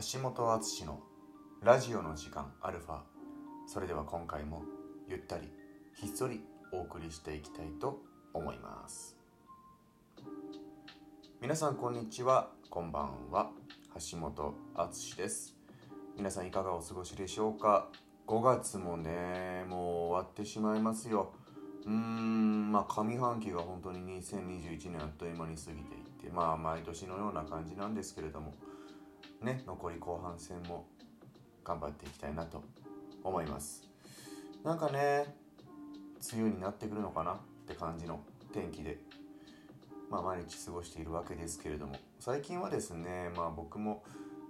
橋本敦のラジオの時間アルファ。それでは今回もゆったりひっそりお送りしていきたいと思います。皆さんこんにちは。こんばんは。橋本敦です。皆さんいかがお過ごしでしょうか。5月もねもう終わってしまいますよ。うーんまあ上半期が本当に2021年あっという間に過ぎていってまあ毎年のような感じなんですけれども。ね残り後半戦も頑張っていきたいなと思います。なんかね梅雨になってくるのかなって感じの天気で。まあ毎日過ごしているわけですけれども。最近はですねまあ僕も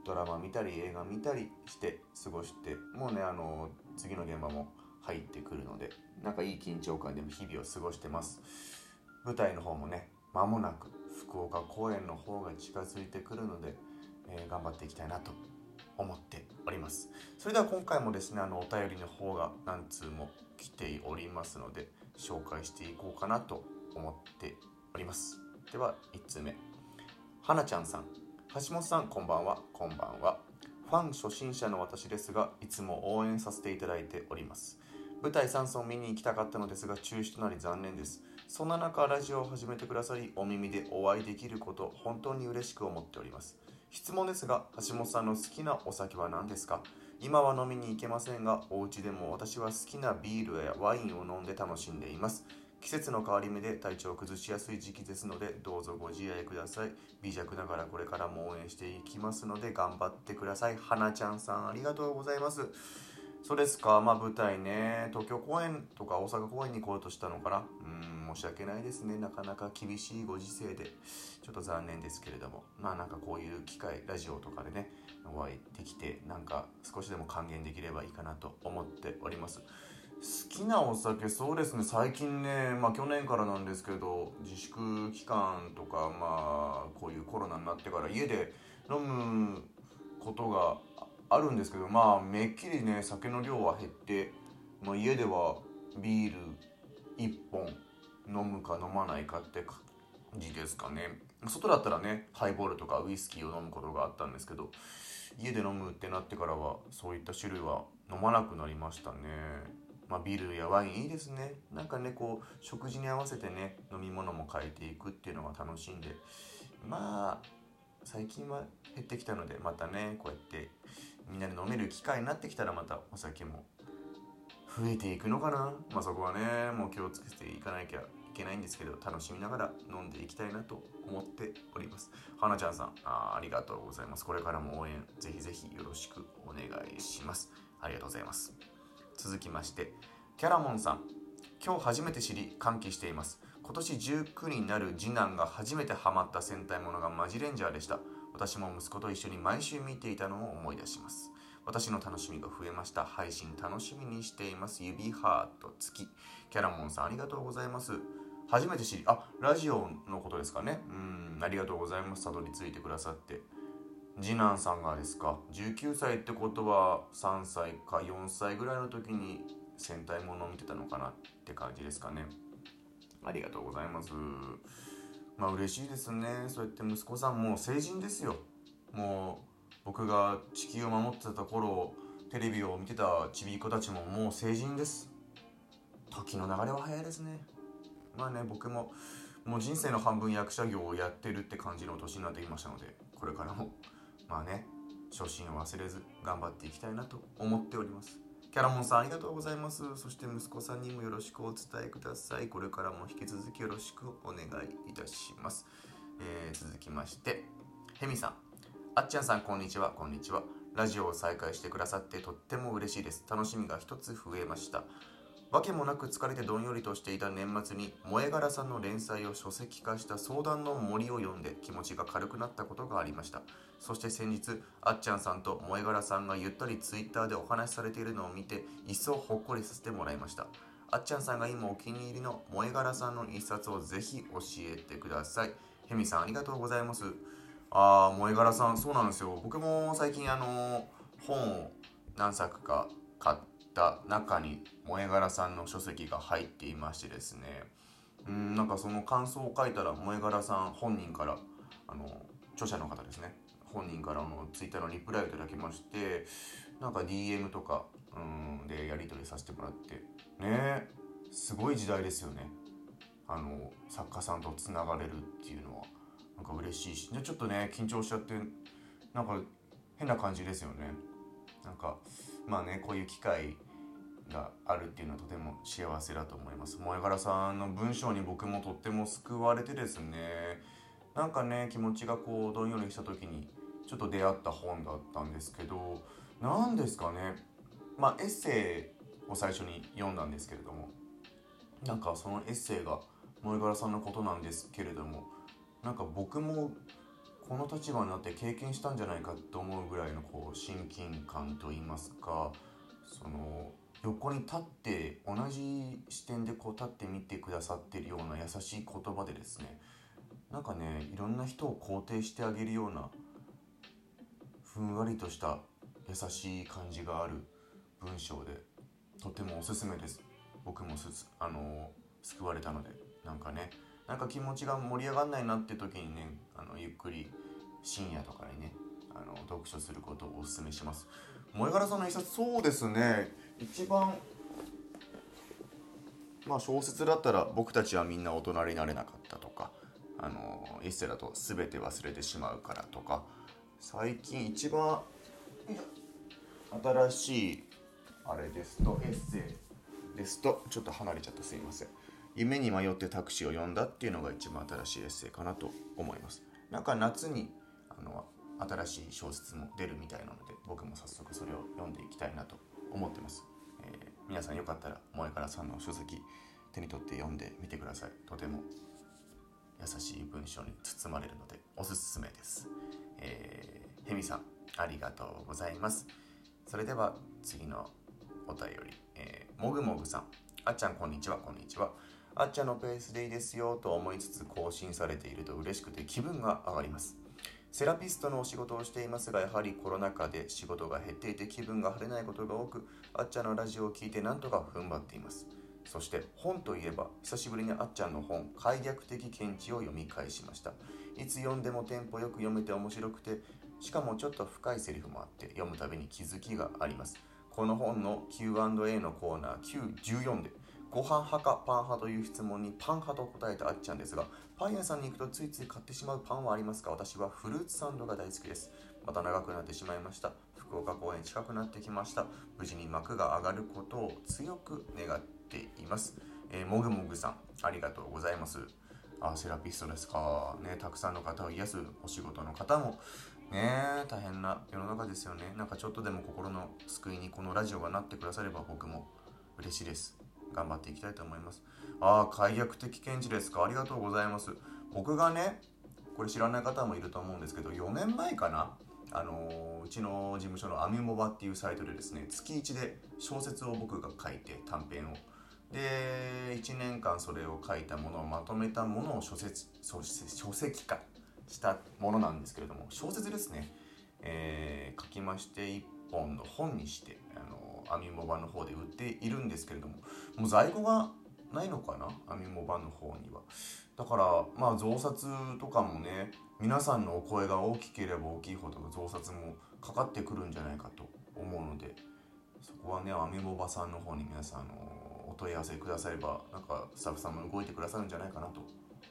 ドラマ見たり映画見たりして過ごしてもうねあの次の現場も入ってくるのでなんかいい緊張感でも日々を過ごしてます。舞台の方もね間もなく福岡公演の方が近づいてくるので、え、頑張っていきたいなと思っております。それでは今回もですねあのお便りの方が何通も来ておりますので紹介していこうかなと思っております。では1通目。はなちゃんさん。橋本さんこんばんは。こんばんは。ファン初心者の私ですがいつも応援させていただいております。舞台3層見に行きたかったのですが中止となり残念です。そんな中ラジオを始めてくださりお耳でお会いできること本当に嬉しく思っております。質問ですが橋本さんの好きなお酒は何ですか？今は飲みに行けませんがお家でも私は好きなビールやワインを飲んで楽しんでいます。季節の変わり目で体調を崩しやすい時期ですのでどうぞご自愛ください。微弱ながらこれからも応援していきますので頑張ってください。花ちゃんさんありがとうございます。そうですか、まあ舞台ね、東京公演とか大阪公演に行こうとしたのかな？うん、申し訳ないですね。なかなか厳しいご時世で、ちょっと残念ですけれども、まあなんかこういう機会、ラジオとかでね、お会いできて、なんか少しでも還元できればいいかなと思っております。好きなお酒、そうですね、最近ね、まあ去年からなんですけど、自粛期間とか、まあこういうコロナになってから家で飲むことがあるんですけどまあめっきりね酒の量は減って、まあ、家ではビール1本飲むか飲まないかって感じですかね。外だったらねハイボールとかウイスキーを飲むことがあったんですけど家で飲むってなってからはそういった種類は飲まなくなりましたね。まあ、ビールやワインいいですね。なんかねこう食事に合わせてね飲み物も変えていくっていうのが楽しんでまあ最近は減ってきたのでまたねこうやってみんなで飲める機会になってきたらまたお酒も増えていくのかな。まあそこはねもう気をつけていかなきゃいけないんですけど楽しみながら飲んでいきたいなと思っております。はなちゃんさんあありがとうございます。これからも応援ぜひぜひよろしくお願いします。ありがとうございます。続きましてキャラモンさん。今日初めて知り歓喜しています。今年19になる次男が初めてハマった戦隊ものがマジレンジャーでした。私も息子と一緒に毎週見ていたのを思い出します。私の楽しみが増えました。配信楽しみにしています。指ハート付き。キャラモンさんありがとうございます。初めて知りあラジオのことですかね。うんありがとうございます。たどり着いてくださって。次男さんがですか。19歳ってことは3歳か4歳ぐらいの時に戦隊ものを見てたのかなって感じですかね。ありがとうございます。まあ嬉しいですね。そうやって息子さんもう成人ですよ。もう僕が地球を守ってた頃テレビを見てたちびっ子たちももう成人です。時の流れは早いですね。まあね僕ももう人生の半分役者業をやってるって感じの年になってきましたのでこれからもまあね初心を忘れず頑張っていきたいなと思っております。キャラモンさんありがとうございます。そして息子さんにもよろしくお伝えください。これからも引き続きよろしくお願いいたします。えー、続きまして、ヘミさん。あっちゃんさん、こんにちは。こんにちは。ラジオを再開してくださってとっても嬉しいです。楽しみが一つ増えました。わけもなく疲れてどんよりとしていた年末に萌え柄さんの連載を書籍化した相談の森を読んで気持ちが軽くなったことがありました。そして先日あっちゃんさんと萌え柄さんがゆったりツイッターでお話しされているのを見て一層ほっこりさせてもらいました。あっちゃんさんが今お気に入りの萌え柄さんの一冊をぜひ教えてください。ヘミさんありがとうございます。あー萌え柄さんそうなんですよ。僕も最近あの本を何作かった中に萌柄さんの書籍が入っていましてですね。うんなんかその感想を書いたら萌え柄さん本人からあの著者の方ですね。本人からのツイッターのリプライをいただきましてなんか DM とかうんでやり取りさせてもらってねすごい時代ですよね。あの作家さんとつながれるっていうのは。なんか嬉しいし。でちょっとね緊張しちゃってなんか変な感じですよね。なんかまあねこういう機会があるっていうのはとても幸せだと思います。萌柄さんの文章に僕もとっても救われてですね。なんかね気持ちがこうどんよりした時にちょっと出会った本だったんですけど何ですかね。まあエッセイを最初に読んだんですけれどもなんかそのエッセイが萌柄さんのことなんですけれどもなんか僕もこの立場になって経験したんじゃないかと思うぐらいのこう親近感といいますかその横に立って同じ視点でこう立って見てくださってるような優しい言葉でですねなんかねいろんな人を肯定してあげるようなふんわりとした優しい感じがある文章でとてもおすすめです。僕もすあの救われたのでなんかねなんか気持ちが盛り上がんないなって時にねあのゆっくり深夜とかにねあの読書することをおすすめします。萌柄さんの一冊そうですね。一番まあ小説だったら「僕たちはみんな大人になれなかった」とかあのエッセイだと「全て忘れてしまうから」とか最近一番新しいあれですとエッセイですとちょっと離れちゃったすいません。夢に迷ってタクシーを呼んだっていうのが一番新しいエッセイかなと思います。なんか夏にあの新しい小説も出るみたいなので僕も早速それを読んでいきたいなと思ってます、えー、皆さんよかったら萌からさんの書籍手に取って読んでみてください。とても優しい文章に包まれるのでおすすめです、えー、ヘミさんありがとうございます。それでは次のお便り、えー、もぐもぐさん。あっちゃんこんにちはこんにちは。あっちゃんのペースでいいですよと思いつつ更新されていると嬉しくて気分が上がります。セラピストのお仕事をしていますがやはりコロナ禍で仕事が減っていて気分が晴れないことが多くあっちゃんのラジオを聴いてなんとか踏ん張っています。そして本といえば久しぶりにあっちゃんの本「開逆的見地」を読み返しました。いつ読んでもテンポよく読めて面白くてしかもちょっと深いセリフもあって読むたびに気づきがあります。この本の Q&A のコーナー914でご飯派かパン派という質問にパン派と答えたあっちゃんですがパン屋さんに行くとついつい買ってしまうパンはありますか？私はフルーツサンドが大好きです。また長くなってしまいました。福岡公演近くなってきました。無事に幕が上がることを強く願っています、えー、もぐもぐさんありがとうございます。あセラピストですか。ねたくさんの方を癒すお仕事の方もね大変な世の中ですよね。なんかちょっとでも心の救いにこのラジオがなってくだされば僕も嬉しいです。頑張っていきたいと思います。ああ解約的見地ですか。ありがとうございます。僕がねこれ知らない方もいると思うんですけど4年前かな？あのうちの事務所のアミモバっていうサイトでですね月1で小説を僕が書いて短編を。で1年間それを書いたものをまとめたものを書説書籍化したものなんですけれども小説ですね、えー、書きまして1本の本にしてあのアミモバの方で売っているんですけれどももう在庫がないのかな？アミモバの方には。だからまあ増刷とかもね皆さんのお声が大きければ大きいほど増刷もかかってくるんじゃないかと思うのでそこはねアミモバさんの方に皆さんのお問い合わせくださればなんかスタッフさんも動いてくださるんじゃないかなと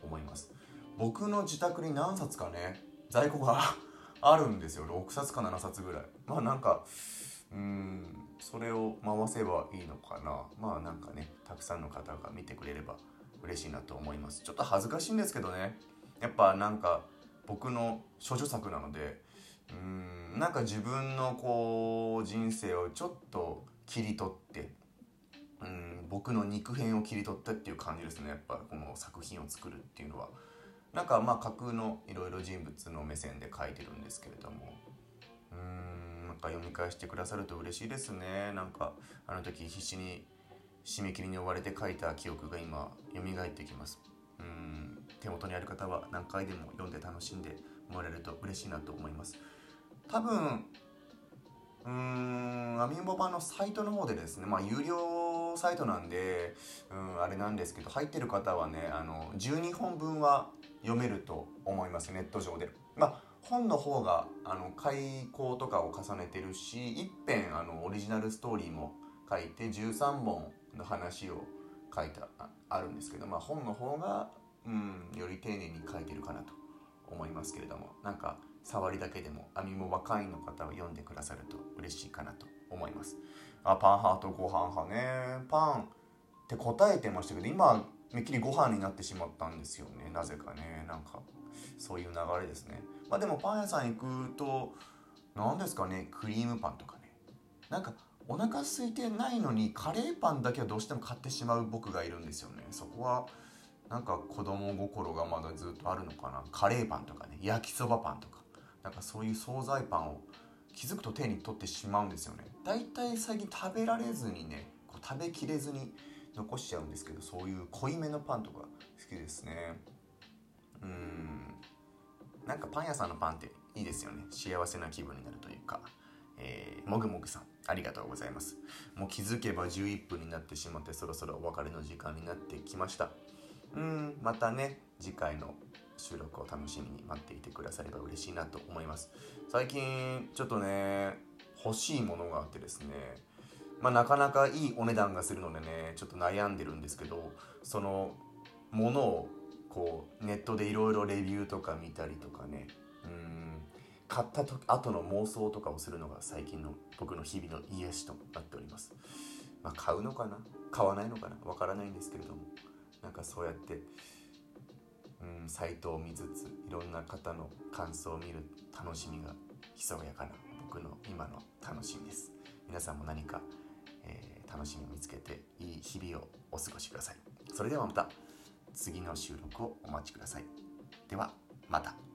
思います。僕の自宅に何冊かね在庫が あるんですよ。6冊か7冊ぐらい。まあなんかうん。それを回せばいいのかな。まあなんかねたくさんの方が見てくれれば嬉しいなと思います。ちょっと恥ずかしいんですけどね。やっぱなんか僕の処女作なのでうん。なんか自分のこう人生をちょっと切り取ってうん。僕の肉片を切り取ったっていう感じですね。やっぱこの作品を作るっていうのは。なんかまあ架空のいろいろ人物の目線で書いてるんですけれども。うん。なんか読み返してくださると嬉しいですね。なんかあの時必死に締め切りに追われて書いた記憶が今蘇ってきます。うん。手元にある方は何回でも読んで楽しんでもらえると嬉しいなと思います。多分うーんアミンボ版のサイトの方でですねまあ有料サイトなんでうんあれなんですけど入ってる方はねあの12本分は読めると思いますネット上で。まあ本の方があの開講とかを重ねてるし一編あのオリジナルストーリーも書いて13本の話を書いてあるんですけど、まあ、本の方が、うん、より丁寧に書いてるかなと思いますけれどもなんか触りだけでも網も若いの方を読んでくださると嬉しいかなと思います。あパン派とご飯派ね。パンって答えてましたけど今めっきりご飯になってしまったんですよね。なぜかね。なんかそういう流れですね。まあでもパン屋さん行くと何ですかねクリームパンとかね。なんかお腹空いてないのにカレーパンだけはどうしても買ってしまう僕がいるんですよね。そこはなんか子供心がまだずっとあるのかな。カレーパンとかね焼きそばパンとか。なんかそういう惣菜パンを気づくと手に取ってしまうんですよね。だいたい最近食べられずにねこう食べきれずに残しちゃうんですけどそういう濃いめのパンとか好きですね。うん。なんかパン屋さんのパンっていいですよね。幸せな気分になるというか。えー、もぐもぐさんありがとうございます。もう気づけば11分になってしまってそろそろお別れの時間になってきました。うんまたね次回の収録を楽しみに待っていてくだされば嬉しいなと思います。最近ちょっとね欲しいものがあってですね。まあ、なかなかいいお値段がするのでねちょっと悩んでるんですけどそのものをこうネットでいろいろレビューとか見たりとかね。うん。買ったと後の妄想とかをするのが最近の僕の日々の癒しとなっております、まあ、買うのかな？買わないのかな？わからないんですけれども。なんかそうやってうんサイトを見つついろんな方の感想を見る楽しみがひそやかな僕の今の楽しみです。皆さんも何か、えー、楽しみを見つけていい日々をお過ごしください。それではまた。次の収録をお待ちください。ではまた。